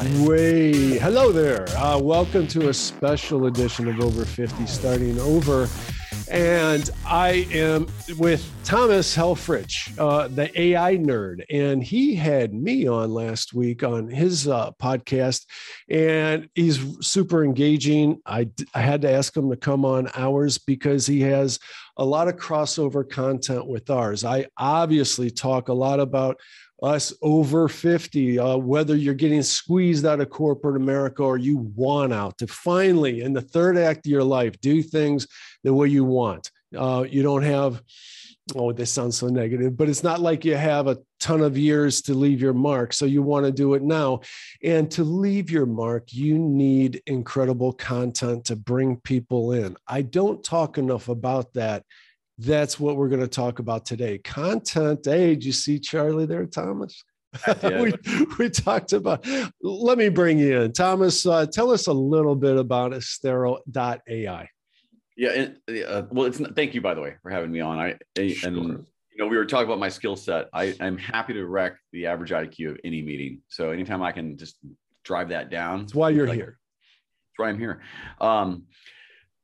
Way. Hello there. Uh, welcome to a special edition of Over 50 starting over. And I am with Thomas Helfrich, uh, the AI nerd. And he had me on last week on his uh, podcast, and he's super engaging. I, I had to ask him to come on ours because he has a lot of crossover content with ours. I obviously talk a lot about us over 50, uh, whether you're getting squeezed out of corporate America or you want out to finally, in the third act of your life, do things the way you want. Uh, you don't have, oh, this sounds so negative, but it's not like you have a ton of years to leave your mark. So you want to do it now. And to leave your mark, you need incredible content to bring people in. I don't talk enough about that that's what we're going to talk about today. Content. Hey, did you see Charlie there, Thomas? we, we talked about. Let me bring you in, Thomas. Uh, tell us a little bit about Instarel.ai. Yeah, and, uh, well, it's thank you by the way for having me on. I sure. and you know we were talking about my skill set. I I'm happy to wreck the average IQ of any meeting. So anytime I can just drive that down. That's why you're like, here. That's why I'm here. Um,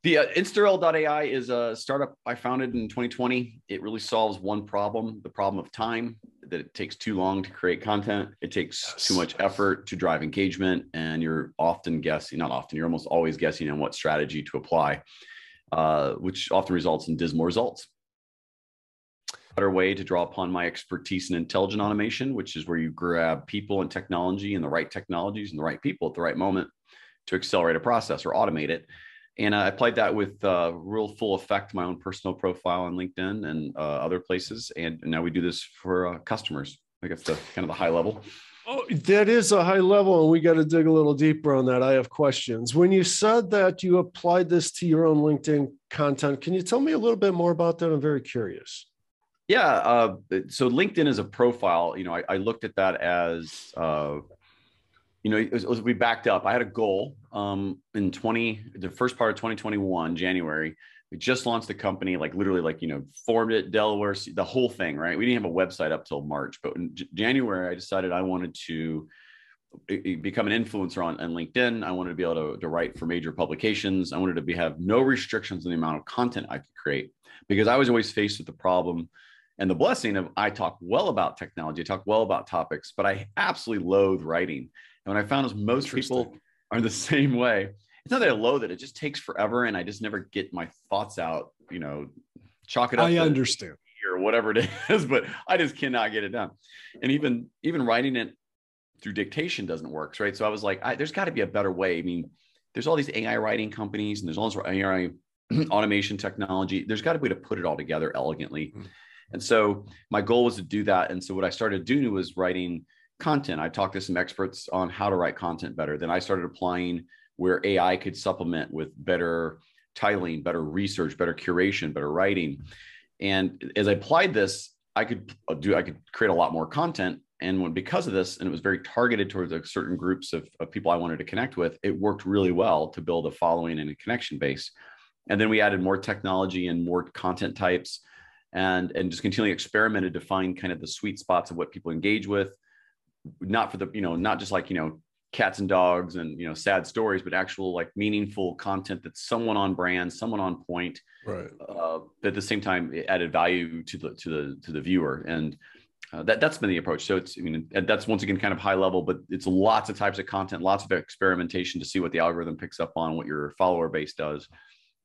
the uh, is a startup I founded in 2020. It really solves one problem the problem of time, that it takes too long to create content. It takes yes. too much effort to drive engagement. And you're often guessing, not often, you're almost always guessing on what strategy to apply, uh, which often results in dismal results. Better way to draw upon my expertise in intelligent automation, which is where you grab people and technology and the right technologies and the right people at the right moment to accelerate a process or automate it and I applied that with uh, real full effect my own personal profile on LinkedIn and uh, other places. And now we do this for uh, customers. I guess the kind of the high level. Oh, that is a high level, and we got to dig a little deeper on that. I have questions. When you said that you applied this to your own LinkedIn content, can you tell me a little bit more about that? I'm very curious. Yeah. Uh, so LinkedIn is a profile. You know, I, I looked at that as uh, you know, it was, it was, we backed up. I had a goal um, in 20, the first part of 2021, January. We just launched the company, like literally, like, you know, formed it, Delaware, the whole thing, right? We didn't have a website up till March, but in J- January, I decided I wanted to become an influencer on, on LinkedIn. I wanted to be able to, to write for major publications. I wanted to be, have no restrictions on the amount of content I could create because I was always faced with the problem and the blessing of I talk well about technology, I talk well about topics, but I absolutely loathe writing. And what I found is most people are the same way. It's not that I loathe it; it just takes forever, and I just never get my thoughts out. You know, chalk it up. I understand or whatever it is, but I just cannot get it done. And even even writing it through dictation doesn't work, right? So I was like, I, there's got to be a better way. I mean, there's all these AI writing companies, and there's all this AI automation technology. There's got to be a way to put it all together elegantly. Mm-hmm. And so my goal was to do that. And so what I started doing was writing content. I talked to some experts on how to write content better. Then I started applying where AI could supplement with better titling, better research, better curation, better writing. And as I applied this, I could do I could create a lot more content. And when because of this, and it was very targeted towards like certain groups of, of people I wanted to connect with, it worked really well to build a following and a connection base. And then we added more technology and more content types and and just continually experimented to find kind of the sweet spots of what people engage with not for the you know not just like you know cats and dogs and you know sad stories but actual like meaningful content that's someone on brand someone on point right. uh, but at the same time it added value to the to the to the viewer. And uh, that that's been the approach. So it's i mean that's once again kind of high level but it's lots of types of content lots of experimentation to see what the algorithm picks up on what your follower base does.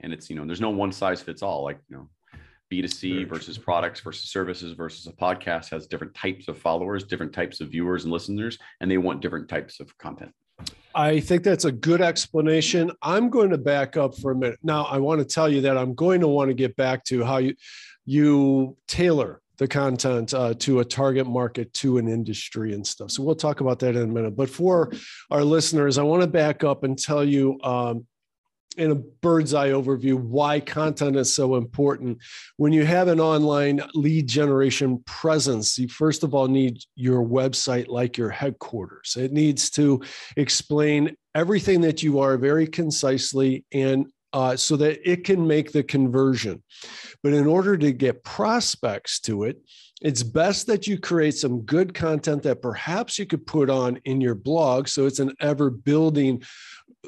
And it's you know there's no one size fits all like you know B2C versus products versus services versus a podcast has different types of followers, different types of viewers and listeners, and they want different types of content. I think that's a good explanation. I'm going to back up for a minute. Now, I want to tell you that I'm going to want to get back to how you you tailor the content uh, to a target market, to an industry and stuff. So we'll talk about that in a minute. But for our listeners, I want to back up and tell you um, in a bird's eye overview why content is so important. When you have an online lead generation presence, you first of all need your website like your headquarters. It needs to explain everything that you are very concisely and uh, so that it can make the conversion. But in order to get prospects to it, it's best that you create some good content that perhaps you could put on in your blog so it's an ever building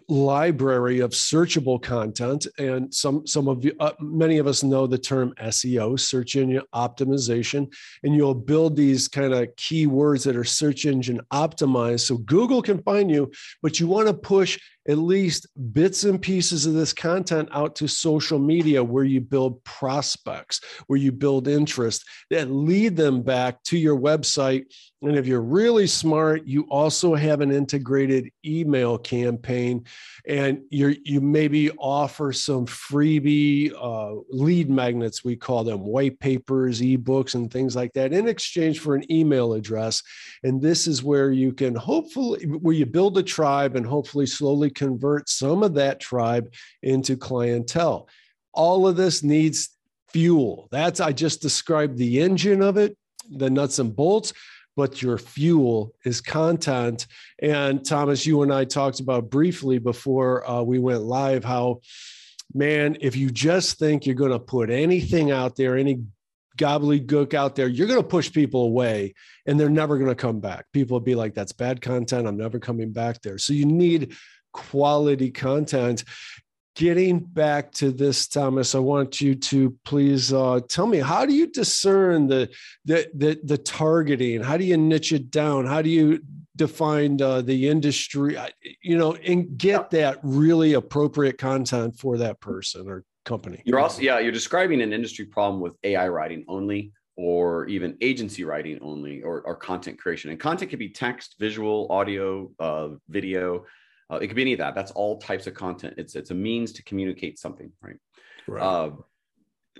library of searchable content and some some of you uh, many of us know the term SEO search engine optimization and you'll build these kind of keywords that are search engine optimized so Google can find you but you want to push at least bits and pieces of this content out to social media where you build prospects, where you build interest that lead them back to your website. And if you're really smart, you also have an integrated email campaign and you you maybe offer some freebie uh, lead magnets, we call them white papers, ebooks, and things like that in exchange for an email address. And this is where you can hopefully, where you build a tribe and hopefully slowly convert some of that tribe into clientele. All of this needs fuel. That's, I just described the engine of it, the nuts and bolts, but your fuel is content. And Thomas, you and I talked about briefly before uh, we went live how, man, if you just think you're going to put anything out there, any gobbledygook out there, you're going to push people away and they're never going to come back. People will be like, that's bad content. I'm never coming back there. So you need quality content. Getting back to this, Thomas, I want you to please uh, tell me how do you discern the, the the the targeting? How do you niche it down? How do you define uh, the industry? You know, and get that really appropriate content for that person or company. You're also yeah, you're describing an industry problem with AI writing only or even agency writing only or, or content creation. And content can be text, visual, audio, uh, video. Uh, it could be any of that. That's all types of content. It's it's a means to communicate something, right? Right. Uh,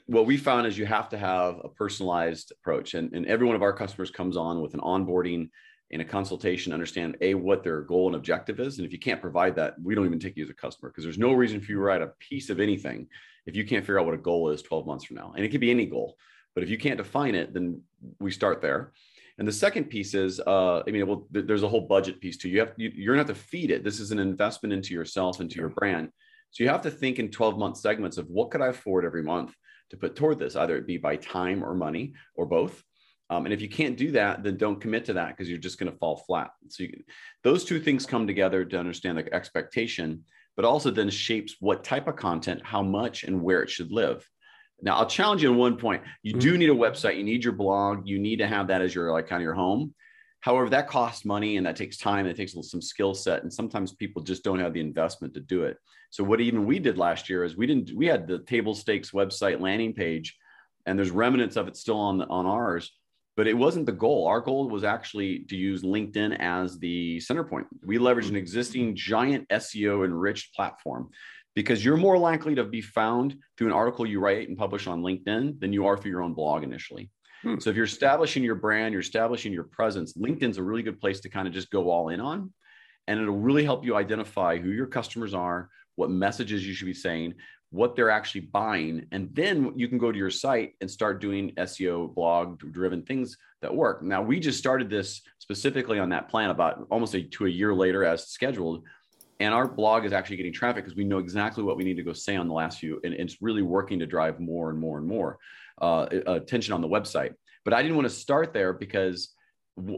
what we found is you have to have a personalized approach, and, and every one of our customers comes on with an onboarding in a consultation, understand a what their goal and objective is, and if you can't provide that, we don't even take you as a customer because there's no reason for you to write a piece of anything if you can't figure out what a goal is 12 months from now, and it could be any goal, but if you can't define it, then we start there. And the second piece is, uh, I mean, well, th- there's a whole budget piece too. You have you, you're gonna have to feed it. This is an investment into yourself, into your brand. So you have to think in 12 month segments of what could I afford every month to put toward this, either it be by time or money or both. Um, and if you can't do that, then don't commit to that because you're just going to fall flat. So you, those two things come together to understand the expectation, but also then shapes what type of content, how much, and where it should live. Now, I'll challenge you on one point. You do mm-hmm. need a website. You need your blog. You need to have that as your like kind of your home. However, that costs money and that takes time. It takes some skill set, and sometimes people just don't have the investment to do it. So, what even we did last year is we didn't. We had the table stakes website landing page, and there's remnants of it still on on ours, but it wasn't the goal. Our goal was actually to use LinkedIn as the center point. We leveraged an existing giant SEO enriched platform because you're more likely to be found through an article you write and publish on LinkedIn than you are through your own blog initially. Hmm. So if you're establishing your brand, you're establishing your presence, LinkedIn's a really good place to kind of just go all in on. And it'll really help you identify who your customers are, what messages you should be saying, what they're actually buying. And then you can go to your site and start doing SEO blog driven things that work. Now, we just started this specifically on that plan about almost a, to a year later as scheduled and our blog is actually getting traffic because we know exactly what we need to go say on the last few and, it's really working to drive more and more and more uh, attention on the website. But i didn't want to start there because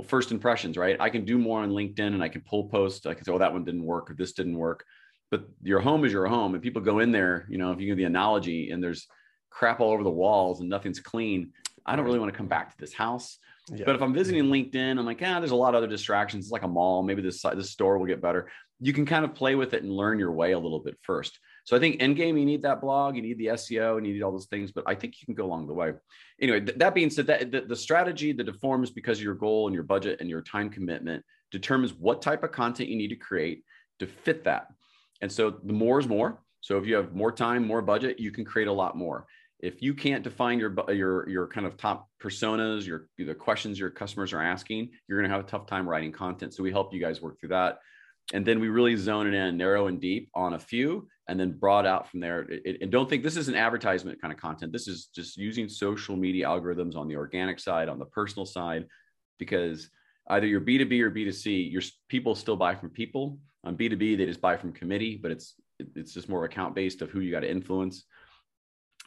first impressions right? I can do more on linkedin and i can pull post i can say oh that one didn't work or this didn't work. But your home is your home and people go in there you know if you give the analogy and there's crap all over the walls and nothing's clean i don't really want to come back to this house yeah. But if I'm visiting LinkedIn, I'm like, ah, there's a lot of other distractions. It's like a mall. Maybe this this store will get better you can kind of play with it and learn your way a little bit first. So I think end game, you need that blog, you need the SEO, and you need all those things, but I think you can go along the way. Anyway, th- that being said, that the, the strategy that deforms because of your goal and your budget and your time commitment determines what type of content you need to create to fit that. And so the more is more. So if you have more time, more budget, you can create a lot more. If you can't define your your your kind of top personas, your the questions your customers are asking, you're going to have a tough time writing content. So we help you guys work through that. And then we really zone it in narrow and deep on a few and then broad out from there. It, and don't think this is an advertisement kind of content. This is just using social media algorithms on the organic side on the personal side because either you're b2b or b2c your people still buy from people. On b2b they just buy from committee but it's it's just more account based of who you got to influence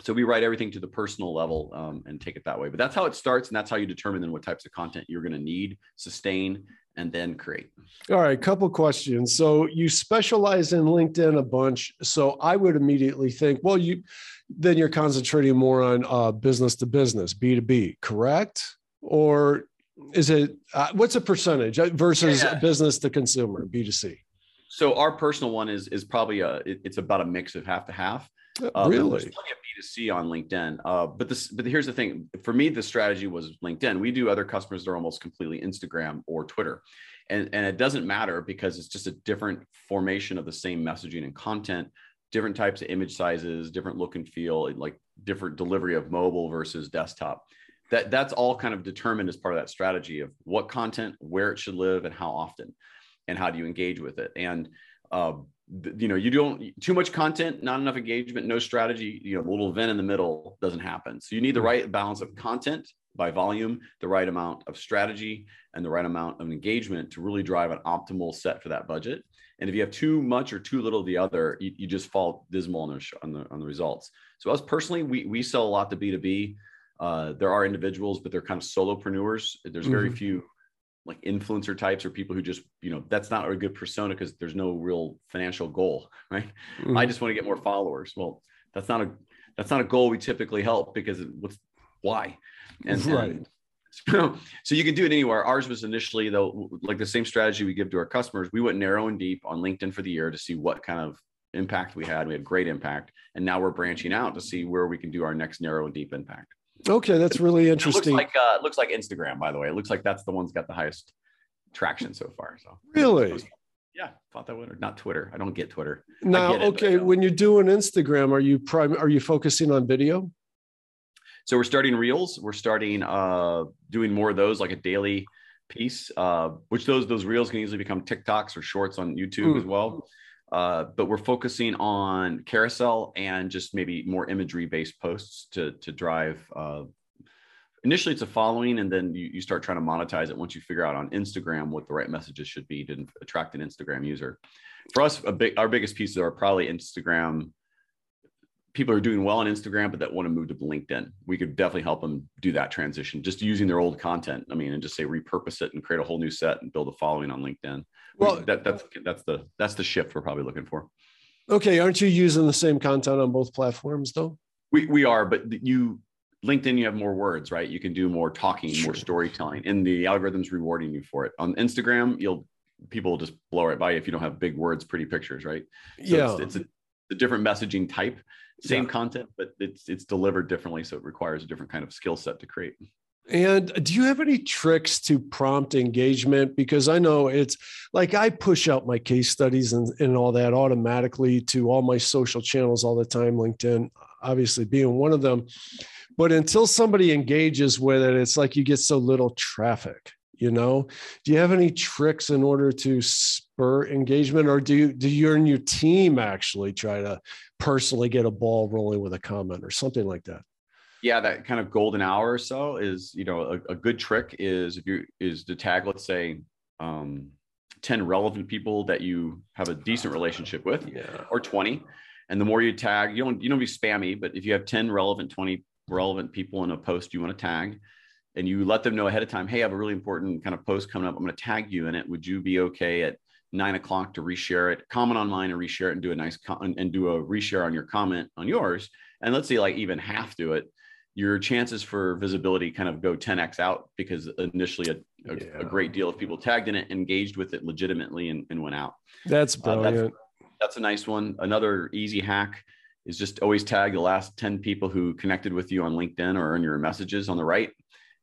so we write everything to the personal level um, and take it that way. But that's how it starts, and that's how you determine then what types of content you're going to need, sustain, and then create. All right, A couple questions. So you specialize in LinkedIn a bunch. So I would immediately think, well, you then you're concentrating more on uh, business to business, B two B, correct? Or is it uh, what's a percentage uh, versus yeah, business to consumer, B two C? So our personal one is is probably a it, it's about a mix of half to half. Uh, really? There's plenty of B2C on LinkedIn. Uh, but this, but here's the thing. For me, the strategy was LinkedIn. We do other customers that are almost completely Instagram or Twitter. And, and it doesn't matter because it's just a different formation of the same messaging and content, different types of image sizes, different look and feel, like different delivery of mobile versus desktop. That that's all kind of determined as part of that strategy of what content, where it should live, and how often, and how do you engage with it. And uh, you know you don't too much content not enough engagement no strategy you know a little event in the middle doesn't happen. So you need the right balance of content by volume the right amount of strategy and the right amount of engagement to really drive an optimal set for that budget. And if you have too much or too little of the other you, you just fall dismal on the, on the on the results. So us personally we we sell a lot to b2b uh, there are individuals but they're kind of solopreneurs. There's very mm-hmm. few like influencer types or people who just you know that's not a good persona because there's no real financial goal right? Mm-hmm. i just want to get more followers. Well that's not a that's not a goal we typically help because what's why? And, right. and so, so you can do it anywhere. Ours was initially though like the same strategy we give to our customers. We went narrow and deep on linkedin for the year to see what kind of impact we had. We had great impact. And now we're branching out to see where we can do our next narrow and deep impact Okay, that's really interesting. It looks like uh, it looks like Instagram, by the way. It looks like that's the one's got the highest traction so far. So really, yeah, thought that would not Twitter. I don't get Twitter. Now, it, okay, when you're doing Instagram, are you prime? Are you focusing on video? So we're starting reels. We're starting uh, doing more of those, like a daily piece. Uh, which those those reels can easily become TikToks or shorts on YouTube mm. as well. Uh, but we're focusing on carousel and just maybe more imagery based posts to to drive uh, initially it's a following and then you, you start trying to monetize it once you figure out on instagram what the right messages should be to attract an instagram user for us big our biggest pieces are probably instagram people are doing well on Instagram, but that want to move to LinkedIn. We could definitely help them do that transition, just using their old content. I mean, and just say repurpose it and create a whole new set and build a following on LinkedIn. Well, that, that's that's the that's the shift we're probably looking for. Okay, aren't you using the same content on both platforms though? We we are, but you LinkedIn, you have more words, right? You can do more talking, sure. more storytelling, and the algorithm's rewarding you for it. On Instagram, you'll people will just blow right by you if you don't have big words, pretty pictures, right? So yeah, it's, it's a, a different messaging type same yeah. content, but it's it's delivered differently, so it requires a different kind of skill set to create. And do you have any tricks to prompt engagement? Because I know it's like I push out my case studies and, and all that automatically to all my social channels all the time, LinkedIn, obviously being one of them. But until somebody engages with it, it's like you get so little traffic you know do you have any tricks in order to spur engagement or do you do you and your team actually try to personally get a ball rolling with a comment or something like that yeah that kind of golden hour or so is you know a, a good trick is if you is to tag let's say um, 10 relevant people that you have a decent relationship with yeah. or 20 and the more you tag you don't you don't be spammy but if you have 10 relevant 20 relevant people in a post you want to tag and you let them know ahead of time, hey, I have a really important kind of post coming up. I'm going to tag you in it. Would you be okay at nine o'clock to reshare it? Comment on mine and reshare it and do a nice com- and do a reshare on your comment on yours. And let's say like even half do it. Your chances for visibility kind of go 10x out because initially a, a, yeah. a great deal of people tagged in it, engaged with it legitimately, and, and went out. That's brilliant. Uh, that's, that's a nice one. Another easy hack is just always tag the last 10 people who connected with you on LinkedIn or in your messages on the right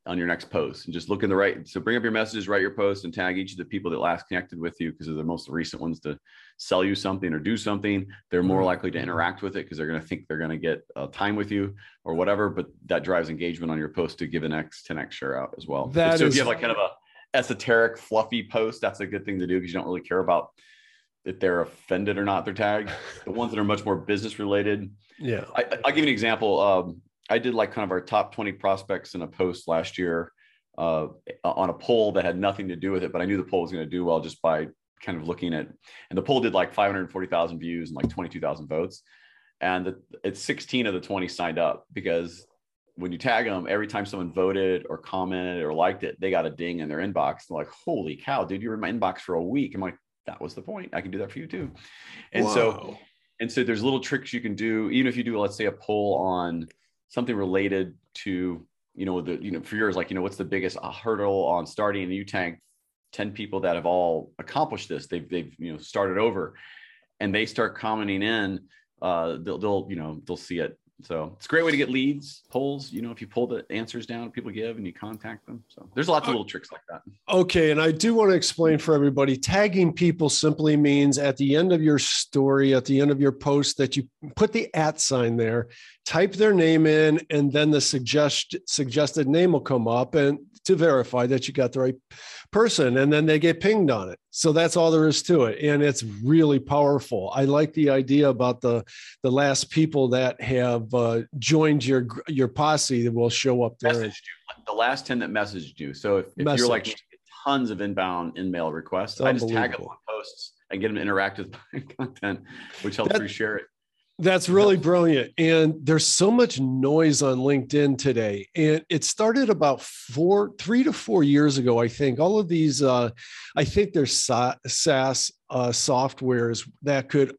on your next post and just look in the right. So bring up your messages, write your post, and tag each of the people that last connected with you because they're the most recent ones to sell you something or do something. They're more mm-hmm. likely to interact with it because they're going to think they're going to get uh, time with you or whatever. But that drives engagement on your post to give an X 10x share out as well. That so is... if you have like kind of a esoteric, fluffy post, that's a good thing to do because you don't really care about if they're offended or not. They're tagged. the ones that are much more business related. Yeah. I, will give you an example. Um, I did like kind of our top 20 prospects in a post last year uh, on a poll that had nothing to do with it, but I knew the poll was going to do well just by kind of looking at, and the poll did like 540,000 views and like 22,000 votes. and the, it's 16 of the 20 signed up because when you tag them, every time someone voted or commented or liked it, they got a ding in their inbox. They're like, "Holy cow, dude! You were in my inbox for a week." I'm like, "That was the point. I can do that for you too." And so, and so, there's little tricks you can do, even if you do, let's say, a poll on something related to, you know, the, you know, for yours, like, you know, what's the biggest hurdle on starting? a new tank 10 people that have all accomplished this. They've, they've, you know, started over, and they start commenting in. Uh, they'll, they'll, you know, they'll see it so it's a great way to get leads, polls. You know, if you pull the answers down people give and you contact them. So there's lots of little tricks like that. Okay. And I do want to explain for everybody tagging people simply means at the end of your story, at the end of your post, that you put the at sign there, type their name in, and then the suggest, suggested name will come up and to verify that you got the right person. And then they get pinged on it. So that's all there is to it. And it's really powerful. I like the idea about the the last people that have uh, joined your your posse that will show up there. You, the last 10 that messaged you. So if, if you're like tons of inbound in-mail requests, I just tag them on posts and get them to interact with my content, which helps that, share it. That's really brilliant. And there's so much noise on LinkedIn today. And it started about four, three to four years ago, I think. All of these, uh, I think there's SaaS uh, softwares that could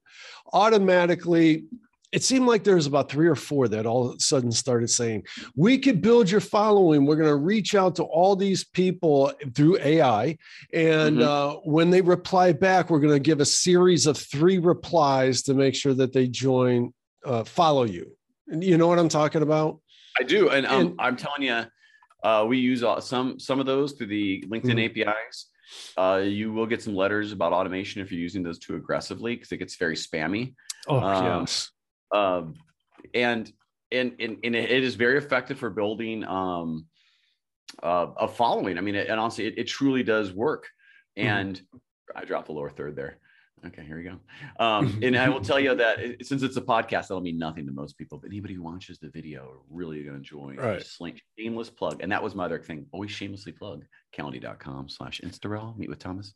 automatically it seemed like there was about three or four that all of a sudden started saying, we could build your following. We're going to reach out to all these people through AI. And mm-hmm. uh, when they reply back, we're going to give a series of three replies to make sure that they join, uh, follow you. And you know what I'm talking about? I do. And, um, and I'm telling you, uh, we use uh, some, some of those through the LinkedIn mm-hmm. APIs. Uh, you will get some letters about automation if you're using those too aggressively because it gets very spammy. Oh, um, yes um, and, and and and it is very effective for building um, uh, a following. I mean, it, and honestly, it, it, truly does work. Mm-hmm. And mm-hmm. I dropped the lower third there. Okay, here we go. Um, and I will tell you that it, since it's a podcast, that'll mean nothing to most people. But anybody who watches the video are really going to enjoy right. Slink, shameless plug. And that was my other thing. Always shamelessly plug. Calendly.com slash Instarel. Meet with Thomas.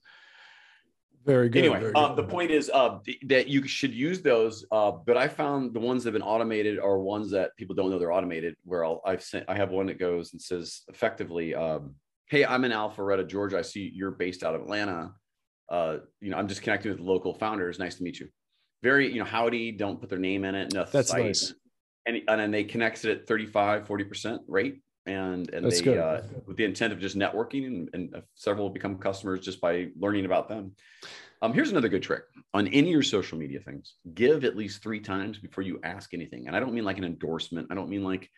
Very good. Anyway, very uh, good. the point is uh, that you should use those. Uh, but I found the ones that have been automated are ones that people don't know they're automated. Where I'll, I've sent, I have one that goes and says effectively, um, "Hey, I'm in Alpharetta, Georgia. I see you're based out of Atlanta. Uh, you know, I'm just connecting with local founders. Nice to meet you. Very, you know, howdy. Don't put their name in it. Nothing. That's nice. And and then they connect it at 35, 40 percent rate and and That's they uh, with the intent of just networking and, and several become customers just by learning about them. Um, here's another good trick. On any of your social media things give at least three times before you ask anything. And i don't mean like an endorsement. I don't mean like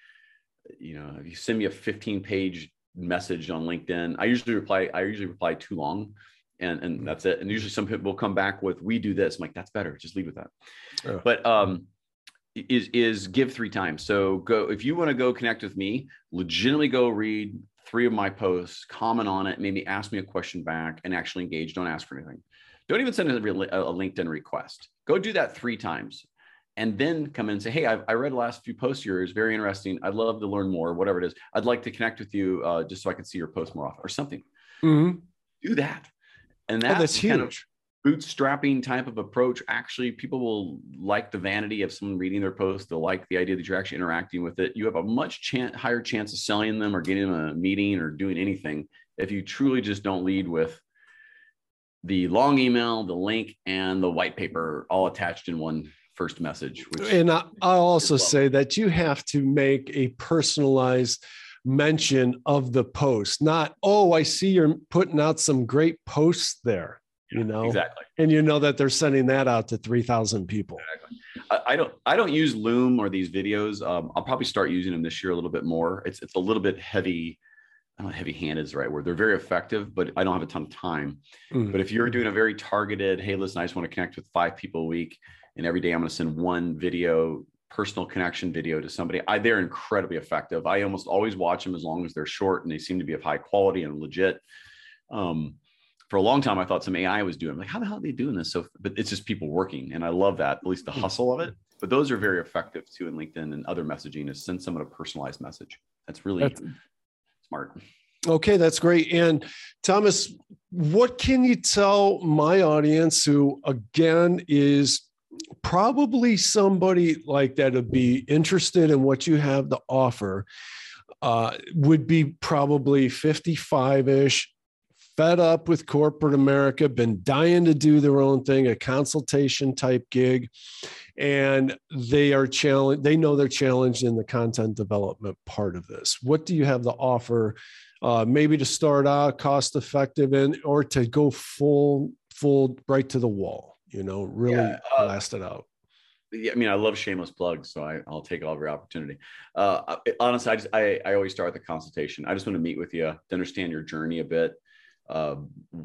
you know if you send me a 15 page message on linkedin i usually reply i usually reply too long and and mm. that's it. And usually some people will come back with we do this. I'm like that's better. Just leave with that. But um is is give three times. So go if you want to go connect with me, legitimately go read three of my posts, comment on it, maybe ask me a question back, and actually engage. Don't ask for anything. Don't even send a, a LinkedIn request. Go do that three times, and then come in and say, "Hey, I've, i read the last few posts yours. Very interesting. I'd love to learn more. Whatever it is, I'd like to connect with you uh, just so I can see your post more often, or something." Mm-hmm. Do that, and that oh, that's huge. Of, bootstrapping type of approach, actually, people will like the vanity of someone reading their post. They'll like the idea that you're actually interacting with it. You have a much chance, higher chance of selling them or getting them a meeting or doing anything if you truly just don't lead with the long email, the link, and the white paper all attached in one first message. and I, I'll also say that you have to make a personalized mention of the post, not, oh, I see you're putting out some great posts there you know exactly and you know that they're sending that out to 3000 people exactly. I, I, don't i don't use loom or these videos um, i'll probably start using them this year a little bit more it's it's a little bit heavy I don't know heavy handed is the right word. They're very effective, but I don't have a ton of time. Mm. But if you're doing a very targeted, hey, listen, I just want to connect with five people a week, and every day I'm going to send one video, personal connection video to somebody, I, they're incredibly effective. I almost always watch them as long as they're short and they seem to be of high quality and legit. Um, for a long time, I thought some AI was doing. I'm like, how the hell are they doing this? So, but it's just people working, and I love that. At least the hmm. hustle of it. But those are very effective too in LinkedIn and other messaging. Is send someone a personalized message. That's really that's, smart. Okay, that's great. And Thomas, what can you tell my audience who again is probably somebody like that would be interested in what you have to offer. Uh, would be probably 55 ish, fed up with corporate America, been dying to do their own thing, a consultation type gig. And they are challenged, they know they're challenged in the content development part of this. What do you have to offer? Uh, maybe to start out cost effective and or to go full full right to the wall you know really yeah, uh, blast it out yeah, I mean, I love shameless plugs, so I, will take all every opportunity. Uh, honestly, I just I, I always start with the consultation. I just want to meet with you to understand your journey a bit, uh,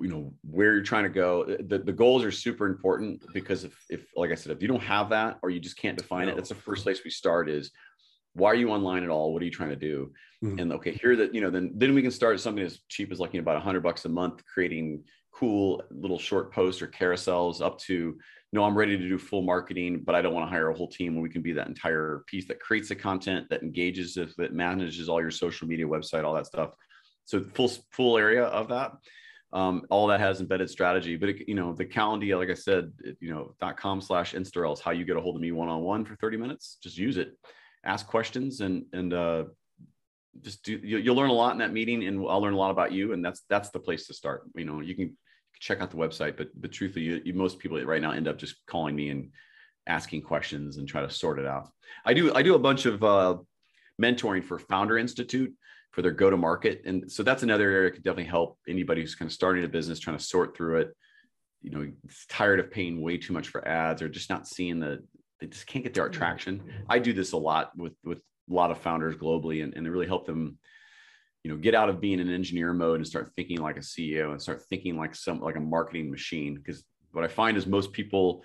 you know where you're trying to go the, the goals are super important because if, if like i said if you don't have that or you just can't define no. it that's the first place we start is why are you online at all what are you trying to do mm-hmm. and okay here that you know then then we can start something as cheap as like you know, about 100 bucks a month creating cool little short posts or carousels up to no i'm ready to do full marketing but i don't want to hire a whole team when we can be that entire piece that creates the content that engages that manages all your social media website all that stuff so full full area of that. Um, all that has embedded strategy, but it, you know the Calendly, like I said, it, you know dot com slash Instarel is how you get a hold of me one on one for thirty minutes. Just use it, ask questions, and and uh, just do. You, you'll learn a lot in that meeting, and I'll learn a lot about you, and that's that's the place to start. You know, you can check out the website, but but truthfully, you, you, most people right now end up just calling me and asking questions and try to sort it out. I do I do a bunch of uh, mentoring for Founder Institute for their go to market. And so that's another area that could definitely help anybody who's kind of starting a business, trying to sort through it. You know, tired of paying way too much for ads or just not seeing the, they just can't get their traction. I do this a lot with, with a lot of founders globally and, and really help them, you know, get out of being an engineer mode and start thinking like a CEO and start thinking like some, like a marketing machine. Because what I find is most people,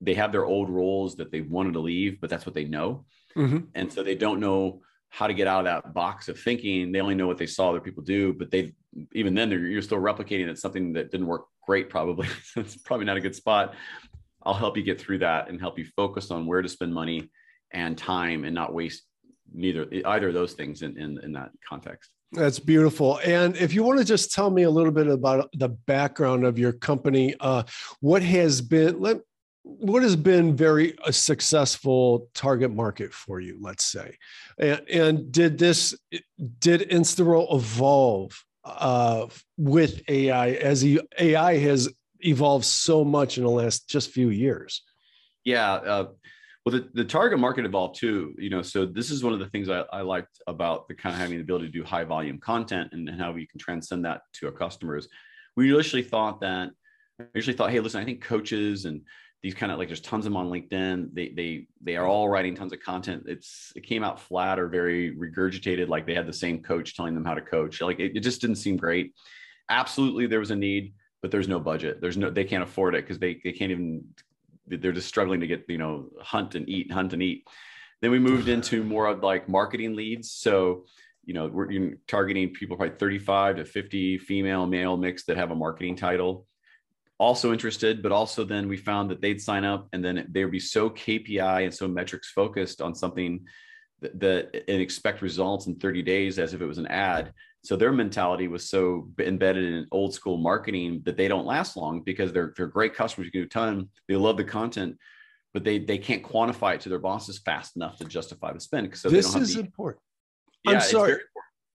they have their old roles that they wanted to leave, but that's what they know. Mm-hmm. And so they don't know how to get out of that box of thinking. They only know what they saw other people do, but they even then you're still replicating it something that didn't work great. Probably it's probably not a good spot. I'll help you get through that and help you focus on where to spend money and time and not waste neither either of those things in in, in that context. That's beautiful. And if you want to just tell me a little bit about the background of your company, uh, what has been let what has been very a successful target market for you let's say? And, and did this did Instarel evolve uh, with ai as ai has evolved so much in the last just few years? Yeah uh, well the, the target market evolved too you know so this is one of the things I, I liked about the kind of having the ability to do high volume content and, and how we can transcend that to our customers. We initially thought that I usually thought, hey, listen, I think coaches and these kind of like there's tons of them on LinkedIn. They they they are mm-hmm. all writing tons of content. It's it came out flat or very regurgitated, like they had the same coach telling them how to coach. Like it, it just didn't seem great. Absolutely, there was a need, but there's no budget. There's no they can't afford it because they they can't even they're just struggling to get you know hunt and eat, hunt and eat. Then we moved into more of like marketing leads. So you know we're targeting people probably 35 to 50 female male mix that have a marketing title also interested, but also then we found that they'd sign up and then they'd be so KPI and so metrics focused on something that, that and expect results in 30 days as if it was an ad. So their mentality was so embedded in old school marketing that they don't last long because they're they're great customers. You can do a ton. They love the content, but they they can't quantify it to their bosses fast enough to justify the spend. So this is the, important. Yeah, I'm sorry.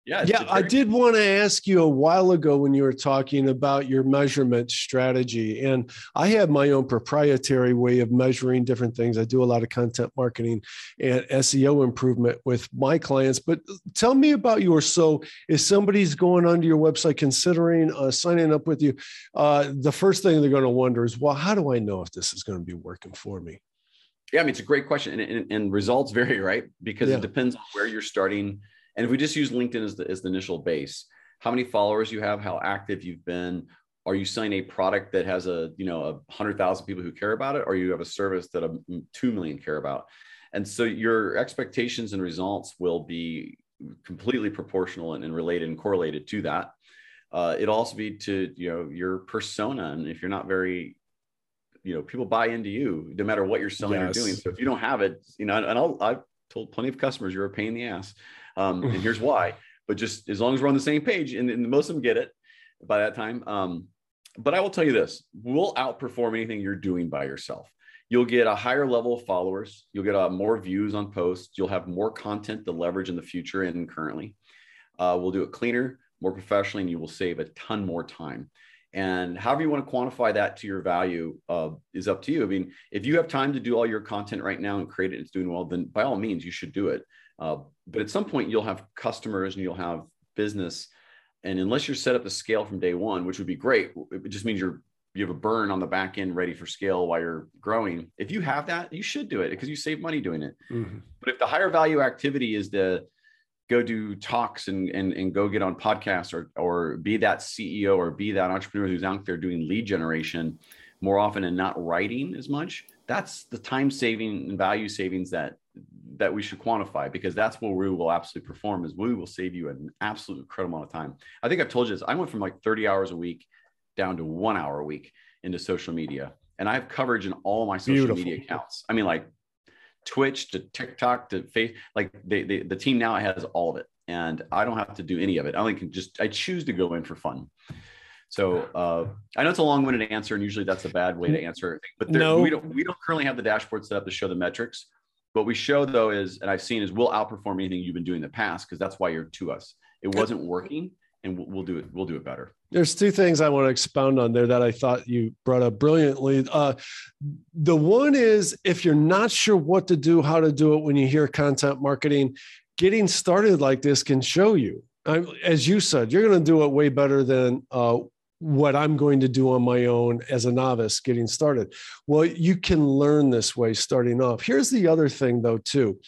Yeah, yeah. I did want to ask you a while ago when you were talking about your measurement strategy, and I have my own proprietary way of measuring different things. I do a lot of content marketing and SEO improvement with my clients. But tell me about yours. So, if somebody's going onto your website considering uh, signing up with you, uh, the first thing they're going to wonder is, well, how do I know if this is going to be working for me? Yeah, I mean, it's a great question, and, and, and results vary, right? Because yeah. it depends on where you're starting and if we just use LinkedIn as the, as the initial base, how many followers you have, how active you've been, are you selling a product that has a you know a hundred thousand people who care about it, or you have a service that a two million care about? And so your expectations and results will be completely proportional and, and related and correlated to that. Uh, it'll also be to you know your persona, and if you're not very you know people buy into you no matter what you're selling yes. or doing so if you don't have it you know and I'll, i've told plenty of customers you're a pain in the ass um, and here's why. But just as long as we're on the same page, and, and most of them get it by that time. Um, but I will tell you this: we'll outperform anything you're doing by yourself. you'll get a higher level of followers. You'll get uh, more views on posts. You'll have more content to leverage in the future and currently. Uh, we'll do it cleaner, more professionally, and you will save a ton more time. And however you want to quantify that to your value uh, is up to you. I mean, if you have time to do all your content right now and create it, and it's doing well, then by all means, you should do it. Uh, but at some point, you'll have customers and you'll have business. And unless you're set up to scale from day one, which would be great, it just means you're you have a burn on the back end ready for scale while you're growing. If you have that, you should do it because you save money doing it. Mm-hmm. But if the higher value activity is to go do talks and, and, and go get on podcasts or, or be that CEO or be that entrepreneur who's out there doing lead generation more often and not writing as much, that's the time saving and value savings that that we should quantify because that's where we will absolutely perform is we will save you an absolute incredible amount of time. I think I've told you this. I went from like 30 hours a week down to one hour a week into social media. And I have coverage in all my social Beautiful. media accounts. I mean, like Twitch to TikTok to face, like they, they, the team now has all of it. And I don't have to do any of it. I only can just, I choose to go in for fun. So uh, I know it's a long-winded answer, and usually that's a bad way to answer. But there, no. we don't we don't currently have the dashboard set up to show the metrics. What we show though is, and I've seen is we'll outperform anything you've been doing in the past because that's why you're to us. It wasn't working, and we'll, we'll do it. We'll do it better. There's two things I want to expound on there that I thought you brought up brilliantly. Uh, the one is if you're not sure what to do, how to do it when you hear content marketing, getting started like this can show you. I, as you said, you're going to do it way better than uh, what I'm going to do on my own as a novice getting started. Well, you can learn this way starting off. Here's the other thing, though, too.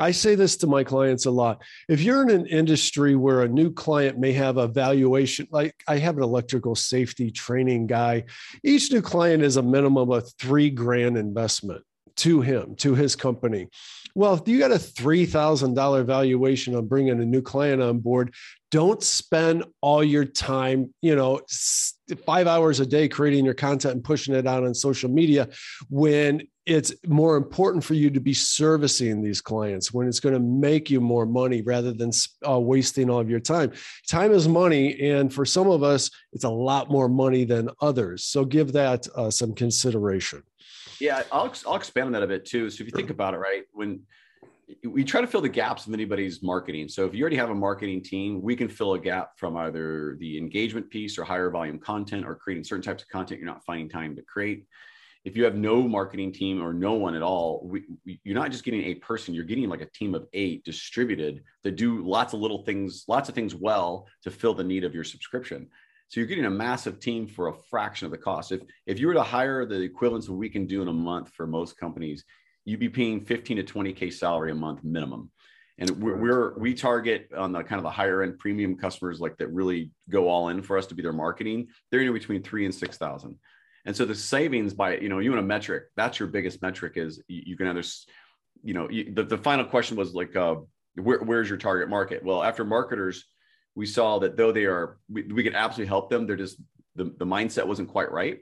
I say this to my clients a lot. If you're in an industry where a new client may have a valuation, like I have an electrical safety training guy, each new client is a minimum of three grand investment to him, to his company. Well, if you got a $3,000 valuation on bringing a new client on board, don't spend all your time, you know, five hours a day creating your content and pushing it out on social media when it's more important for you to be servicing these clients when it's going to make you more money rather than uh, wasting all of your time. Time is money. And for some of us, it's a lot more money than others. So give that uh, some consideration. Yeah, I'll, I'll expand on that a bit too. So if you think about it, right, when we try to fill the gaps of anybody's marketing. So if you already have a marketing team, we can fill a gap from either the engagement piece or higher volume content or creating certain types of content you're not finding time to create. If you have no marketing team or no one at all, we, we, you're not just getting a person, you're getting like a team of eight distributed that do lots of little things, lots of things well to fill the need of your subscription. So you're getting a massive team for a fraction of the cost. If if you were to hire the equivalents of we can do in a month for most companies, you'd be paying 15 to 20k salary a month minimum. And we're, we're we target on the kind of the higher end premium customers like that really go all in for us to be their marketing. They're in between three and six thousand. And so the savings by you know you want a metric that's your biggest metric is you, you can either you know you, the, the final question was like uh, where, where's your target market? Well, after marketers we saw that though they are, we, we could absolutely help them. They're just, the, the mindset wasn't quite right.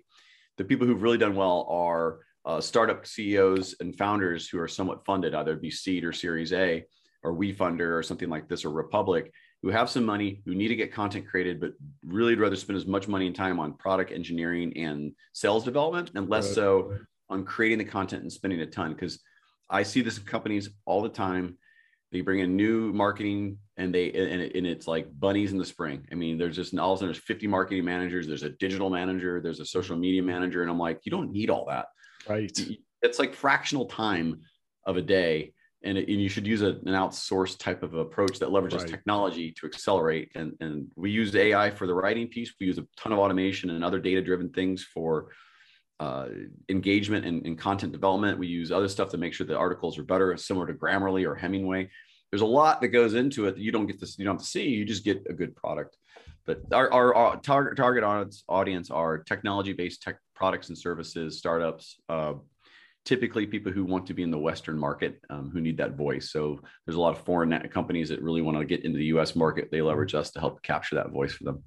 The people who've really done well are uh, startup CEOs and founders who are somewhat funded, either be seed or series A or WeFunder or something like this or Republic, who have some money, who need to get content created, but really rather spend as much money and time on product engineering and sales development and less right. so on creating the content and spending a ton. Because I see this in companies all the time they bring in new marketing and they and, it, and, it's like bunnies in the spring. I mean there's just all of a sudden there's 50 marketing managers there's a digital manager there's a social media manager and i'm like you don't need all that. Right. It's like fractional time of a day and, it, and you should use a, an outsourced type of approach that leverages right. technology to accelerate and, and we use ai for the writing piece. We use a ton of automation and other data driven things for uh, engagement and, and, content development. We use other stuff to make sure the articles are better, similar to Grammarly or Hemingway. There's a lot that goes into it that you don't get to you don't have to see. You just get a good product. But our, our, our target target audience are technology based tech products and services, startups. Uh, typically, people who want to be in the Western market, um, who need that voice. So there's a lot of foreign companies that really want to get into the U.S. market. They leverage us to help capture that voice for them.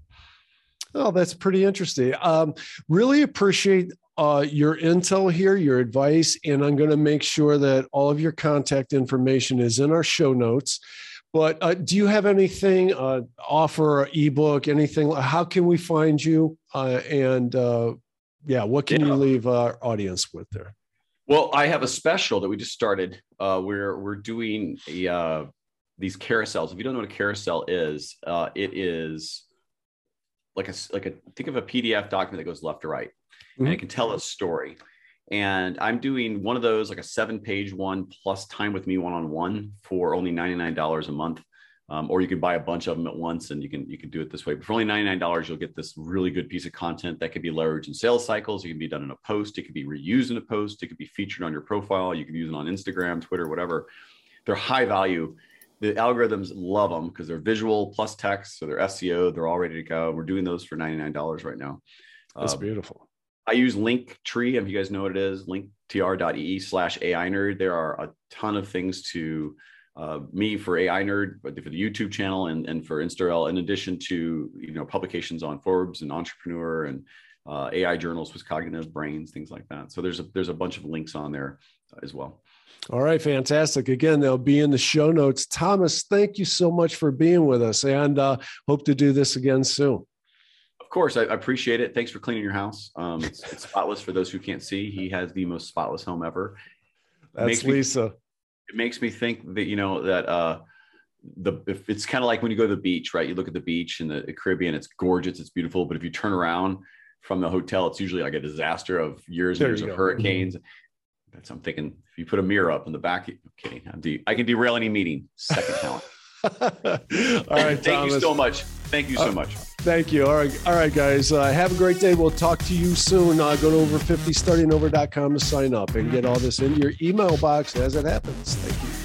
Oh, that's pretty interesting. Um, really appreciate uh, your intel here, your advice, and I'm going to make sure that all of your contact information is in our show notes. But uh, do you have anything, uh, offer, ebook, anything? How can we find you? Uh, and uh, yeah, what can yeah. you leave our audience with there? Well, I have a special that we just started. Uh, we're we're doing a, uh, these carousels. If you don't know what a carousel is, uh, it is like a like a think of a PDF document that goes left to right, mm-hmm. and it can tell a story. And I'm doing one of those, like a seven page one plus time with me one on one for only $99 a month. Um, or you can buy a bunch of them at once and you can you can do it this way. But for only $99, you'll get this really good piece of content that could be leveraged in sales cycles. It can be done in a post, it could be reused in a post, it could be featured on your profile, you can use it on Instagram, Twitter, whatever. They're high value. The algorithms love them because they're visual plus text, so they're SEO, they're all ready to go. We're doing those for $99 right now. That's um, beautiful. I use Linktree, if you guys know what it is, linktr.ee slash AI nerd. There are a ton of things to uh, me for AI nerd, but for the YouTube channel and, and for InstaRel, in addition to, you know, publications on Forbes and Entrepreneur and uh, AI journals with cognitive brains, things like that. So there's a, there's a bunch of links on there as well. All right, fantastic. Again, they'll be in the show notes. Thomas, thank you so much for being with us and uh, hope to do this again soon course, I, appreciate it. Thanks for cleaning your house. Um, it's, it's, spotless for those who can't see. He has the most spotless home ever. That's Lisa. Me, it makes me think that you know that uh, the if it's kind of like when you go to the beach, right? You look at the beach in the, Caribbean. It's gorgeous. It's beautiful. But if you turn around from the hotel, it's usually like a disaster of years and years of go. hurricanes. That's I'm thinking. If you put a mirror up in the back, okay, I'm de- I can derail any meeting. Second talent. All right, Thank Thomas. you so much. Thank you so uh, much. Thank you. All right, all right, guys. Uh, have a great day. We'll talk to you soon. Uh, go to over 50startingover.com to sign up and get all this in your email box as it happens. Thank you.